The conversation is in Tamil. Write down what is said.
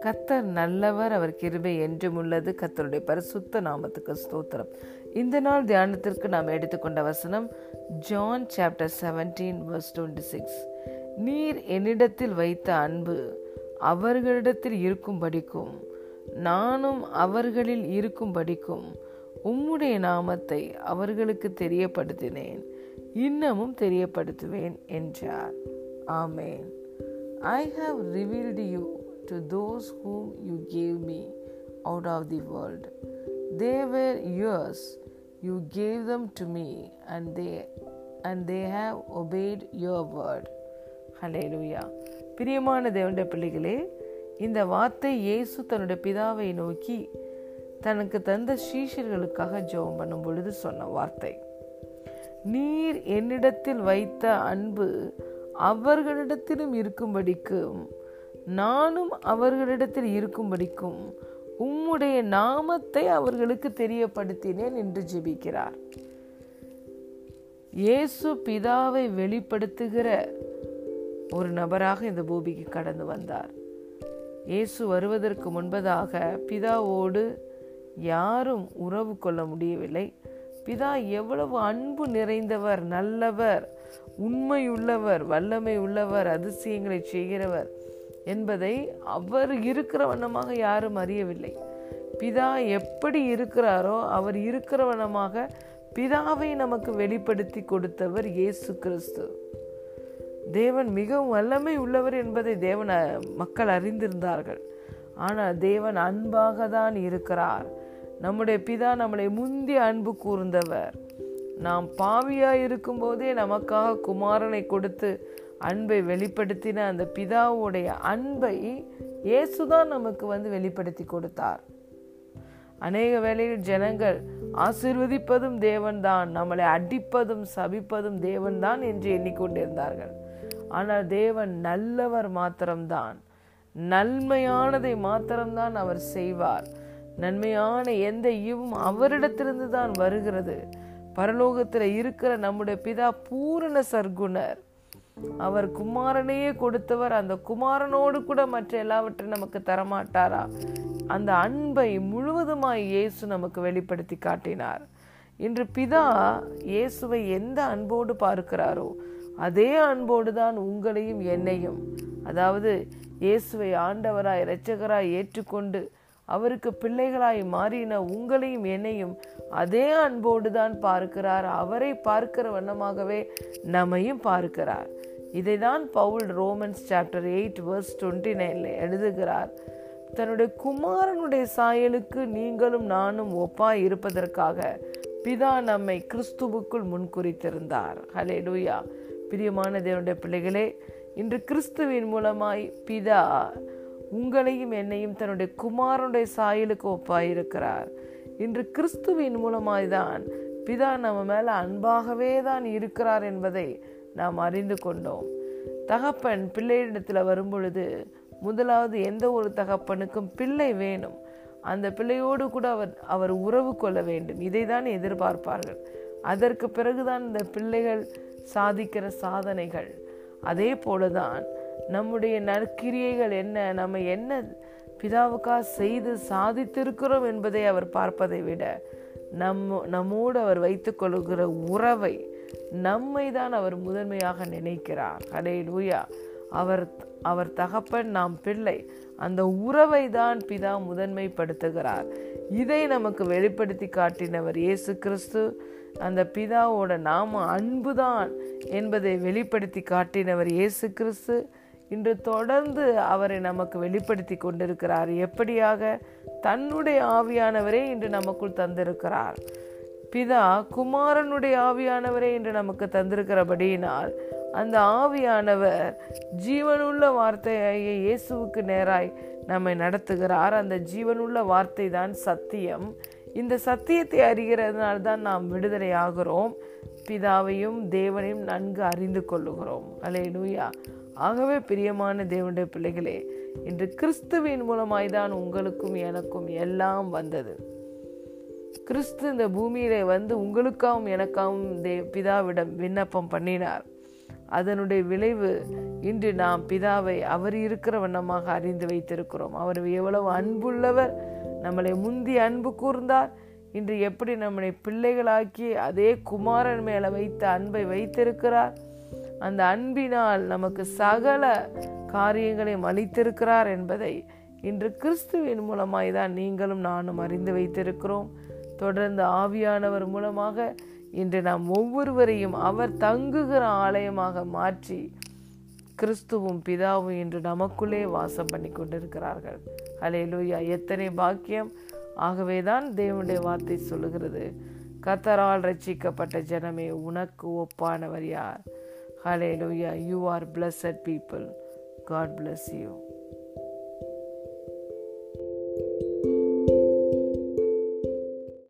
கத்தர் நல்லவர் அவர் கிருபை என்றும் உள்ளது. கத்தருடைய பரிசுத்த நாமத்துக்கு ஸ்தோத்திரம். இந்த நாள் தியானத்திற்கு நாம் எடுத்துக்கொண்ட வசனம் John chapter seventeen verse twenty six நீர் என்னிடத்தில் வைத்த அன்பு அவர்களிடத்தில் இருக்கும்படிக்கும் நானும் அவர்களில் இருக்கும்படிக்கும் உம்முடைய நாமத்தை அவர்களுக்கு தெரியப்படுத்தினேன். இன்னமும் தெரியப்படுத்துவேன் என்றார். ஆமேன். I have revealed you to those whom you gave me of the world world. They yours you gave them to me and they and they have obeyed your word hallelujah பிரியமான தேவனுடைய பிள்ளைகளே இந்த வார்த்தை இயேசு தன்னுடைய பிதாவை நோக்கி தனக்கு தந்த சீஷர்களுக்காக ஜெபம் பண்ணும் பொழுது சொன்ன வார்த்தை. நீர் என்னிடத்தில் வைத்த அன்பு அவர்களிடத்திலும் இருக்கும்படிக்கும் நானும் அவர்களிடத்தில் இருக்கும்படிக்கும் உம்முடைய நாமத்தை அவர்களுக்கு தெரியப்படுத்தினேன் என்று ஜெபிக்கிறார். இயேசு பிதாவை வெளிப்படுத்துகிற ஒரு நபராக இந்த பூமிக்கு கடந்து வந்தார். இயேசு வருவதற்கு முன்பதாக பிதாவோடு யாரும் உறவு கொள்ள முடியவில்லை. பிதா எவ்வளவு அன்பு நிறைந்தவர் நல்லவர் உண்மையுள்ளவர் வல்லமை உள்ளவர் அதிசயங்களை செய்கிறவர் என்பதை அவர் இருக்கிற வண்ணமாக யாரும் அறியவில்லை. பிதா எப்படி இருக்கிறாரோ அவர் இருக்கிற வண்ணமாக பிதாவை நமக்கு வெளிப்படுத்தி கொடுத்தவர் இயேசு கிறிஸ்து. தேவன் மிகவும் வல்லமை உள்ளவர் என்பதை தேவன் மக்கள் அறிந்திருந்தார்கள். ஆனால் தேவன் அன்பாக தான் இருக்கிறார். நம்முடைய பிதா நம்மளை முந்தி அன்பு கூர்ந்தவர். நாம் பாவியாய் இருக்கும்போதே நமக்காக குமாரனை கொடுத்து அன்பை வெளிப்படுத்தின அந்த பிதாவுடைய அன்பை இயேசுதான் நமக்கு வந்து வெளிப்படுத்தி கொடுத்தார். அநேக வேளையில் ஜனங்கள் ஆசிர்வதிப்பதும் தேவன்தான் நம்மளை அடிப்பதும் சபிப்பதும் தேவன்தான் என்று எண்ணிக்கொண்டிருந்தார்கள். ஆனால் தேவன் நல்லவர் மாத்திரம்தான். நன்மையானதை மாத்திரம்தான் அவர் செய்வார். நன்மையான எந்த ஈவும் அவரிடத்திலிருந்து தான் வருகிறது. பரலோகத்தில் இருக்கிற நம்முடைய பிதா பூரண சர்க்குணர். அவர் குமாரனையே கொடுத்தவர் அந்த குமாரனோடு கூட மற்ற எல்லாவற்றையும் நமக்கு தரமாட்டாரா? அந்த அன்பை முழுவதுமாய் இயேசு நமக்கு வெளிப்படுத்தி காட்டினார். இன்று பிதா இயேசுவை எந்த அன்போடு பார்க்கிறாரோ அதே அன்போடு தான் உங்களையும் என்னையும் அதாவது இயேசுவை ஆண்டவராய் இரட்சகராய் ஏற்றுக்கொண்டு அவருக்கு பிள்ளைகளாய் மாறின உங்களையும் என்னையும் அதே அன்போடு தான் பார்க்கிறார். அவரை பார்க்கிற வண்ணமாகவே நம்மையும் பார்க்கிறார். இதைதான் Paul Romans chapter eight verse twenty நைன்ல எழுதுகிறார். தன்னுடைய குமாரனுடைய சாயலுக்கு நீங்களும் நானும் ஒப்பாய் இருப்பதற்காக பிதா நம்மை கிறிஸ்துவுக்குள் முன்குறித்திருந்தார். ஹலே லூயா பிரியமான தேவனுடைய பிள்ளைகளே இன்று கிறிஸ்துவின் மூலமாய் பிதா உங்களையும் என்னையும் தன்னுடைய குமாரனுடைய சாயலுக்கு ஒப்பாயிருக்கிறார். இன்று கிறிஸ்துவின் மூலமாய் தான் பிதா நம்ம மேல அன்பாகவே தான் இருக்கிறார் என்பதை நாம் அறிந்து கொண்டோம். தகப்பன் பிள்ளையிடத்தில் வரும்பொழுது முதலாவது எந்த ஒரு தகப்பனுக்கும் பிள்ளை வேணும். அந்த பிள்ளையோடு கூட அவர் அவர் உறவு கொள்ள வேண்டும். இதை தான் எதிர்பார்ப்பார்கள். அதற்கு பிறகுதான் இந்த பிள்ளைகள் சாதிக்கிற சாதனைகள். அதே போலதான் நம்முடைய நற்கிரியைகள் என்ன? நம்ம என்ன பிதாவுக்காக செய்து சாதித்திருக்கிறோம் என்பதை அவர் பார்ப்பதை விட நம்ம நம்மோடு அவர் வைத்துக்கொள்கிற உறவை நம்மை தான் அவர் முதன்மையாக நினைக்கிறார். அடே லூயா அவர் அவர் தகப்பன் நாம் பிள்ளை. அந்த உறவை தான் பிதா முதன்மைப்படுத்துகிறார். இதை நமக்கு வெளிப்படுத்தி காட்டினவர் இயேசு கிறிஸ்து. அந்த பிதாவோட நாம அன்புதான் என்பதை வெளிப்படுத்தி காட்டினவர் இயேசு கிறிஸ்து. இன்று தொடர்ந்து அவரை நமக்கு வெளிப்படுத்தி கொண்டிருக்கிறார். எப்படியாக? தன்னுடைய ஆவியானவரே இன்று நமக்குள் தந்திருக்கிறார். பிதா குமாரனுடைய ஆவியானவரே இன்று நமக்கு தந்திருக்கிறபடியினால் அந்த ஆவியானவர் ஜீவனுள்ள வார்த்தையை இயேசுவுக்கு நேராய் நம்மை நடத்துகிறார். அந்த ஜீவனுள்ள வார்த்தை தான் சத்தியம். இந்த சத்தியத்தை அறிகிறதுனால தான் நாம் விடுதலை ஆகிறோம் பிதாவையும் தேவனையும் நன்கு அறிந்து கொள்ளுகிறோம். அலே நூயா ஆகவே பிரியமான தேவனுடைய பிள்ளைகளே இன்று கிறிஸ்துவின் மூலமாய் தான் உங்களுக்கும் எனக்கும் எல்லாம் வந்தது. கிறிஸ்து இந்த பூமியிலே வந்து உங்களுக்காகவும் எனக்காகவும் தே பிதாவிடம் விண்ணப்பம் பண்ணினார். அதனுடைய விளைவு இன்று நாம் பிதாவை அவர் இருக்கிற வண்ணமாக அறிந்து வைத்திருக்கிறோம். அவர் எவ்வளவு அன்புள்ளவர் நம்மளை முந்தி அன்பு கூர்ந்தார் இன்று எப்படி நம்மளை பிள்ளைகளாக்கி அதே குமாரன் மேலே வைத்த அன்பை வைத்திருக்கிறார் அந்த அன்பினால் நமக்கு சகல காரியங்களையும் அளித்திருக்கிறார் என்பதை இன்று கிறிஸ்துவின் மூலமாய் தான் நீங்களும் நானும் அறிந்து வைத்திருக்கிறோம். தொடர்ந்து ஆவியானவர் மூலமாக இன்று நாம் ஒவ்வொருவரையும் அவர் தங்குகிற ஆலயமாக மாற்றி கிறிஸ்துவும் பிதாவும் இன்று நமக்குள்ளே வாசம் பண்ணி கொண்டிருக்கிறார்கள். அலே லூயா எத்தனை பாக்கியம். ஆகவேதான் தேவனுடைய வார்த்தை சொல்லுகிறது. கத்தரால் ரட்சிக்கப்பட்ட ஜனமே உனக்கு ஒப்பானவர் யார்? Hallelujah. You are blessed people. God bless you.